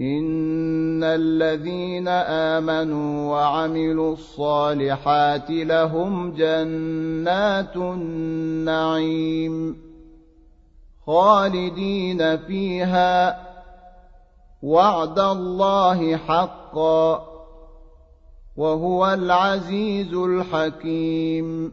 ان الذين امنوا وعملوا الصالحات لهم جنات النعيم خالدين فيها وعد الله حقا وهو العزيز الحكيم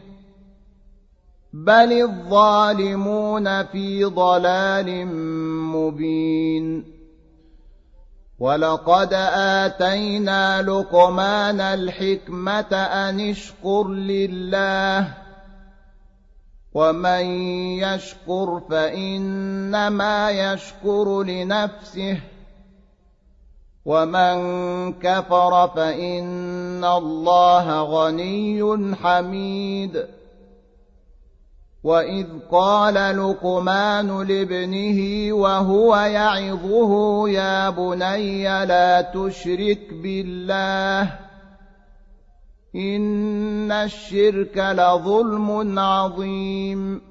بل الظالمون في ضلال مبين ولقد اتينا لقمان الحكمه ان اشكر لله ومن يشكر فانما يشكر لنفسه ومن كفر فان الله غني حميد واذ قال لقمان لابنه وهو يعظه يا بني لا تشرك بالله ان الشرك لظلم عظيم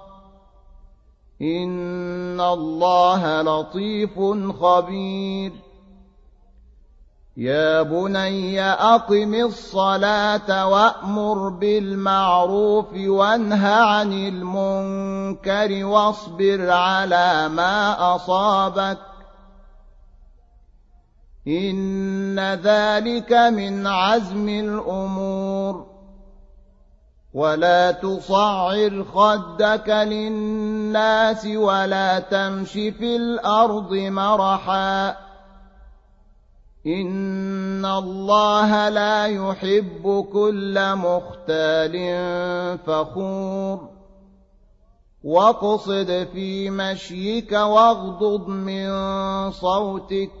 إن الله لطيف خبير. يا بني أقم الصلاة وأمر بالمعروف وانه عن المنكر واصبر على ما أصابك إن ذلك من عزم الأمور ولا تصعر خدك للناس ولا تمش في الأرض مرحا إن الله لا يحب كل مختال فخور واقصد في مشيك واغضض من صوتك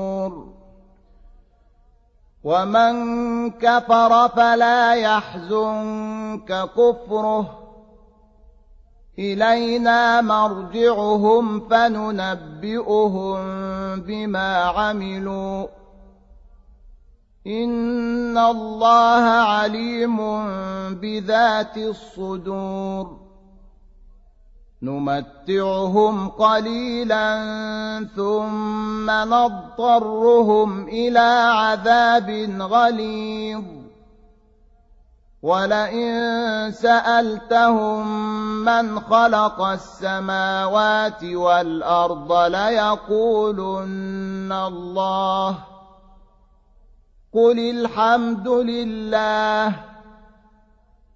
ومن كفر فلا يحزنك كفره. إلينا مرجعهم فننبئهم بما عملوا. إن الله عليم بذات الصدور. نمتعهم قليلا ثم نضطرهم إلى عذاب غليظ. ولئن سألتهم من خلق السماوات والأرض ليقولن الله. قل الحمد لله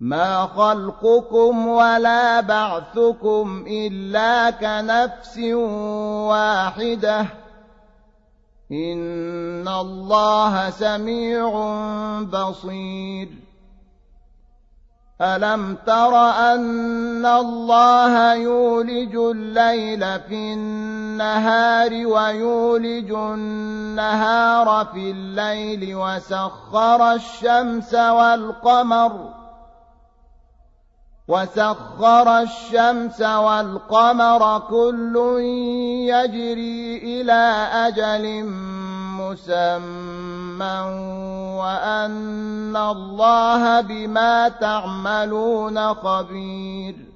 ما خلقكم ولا بعثكم إلا كنفس واحدة إن الله سميع بصير ألم تر أن الله يولج الليل في النهار ويولج النهار في الليل وسخر الشمس والقمر وسخر الشمس والقمر كل يجري إلى أجل مسمى وأن الله بما تعملون خبير.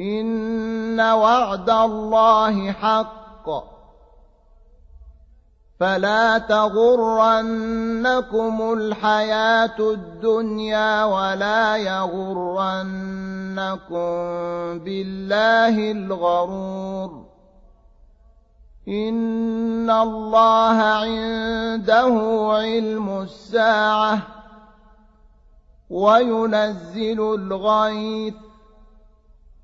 إن وعد الله حق. فلا تغرنكم الحياة الدنيا ولا يغرنكم بالله الغرور. إن الله عنده علم الساعة وينزل الغيث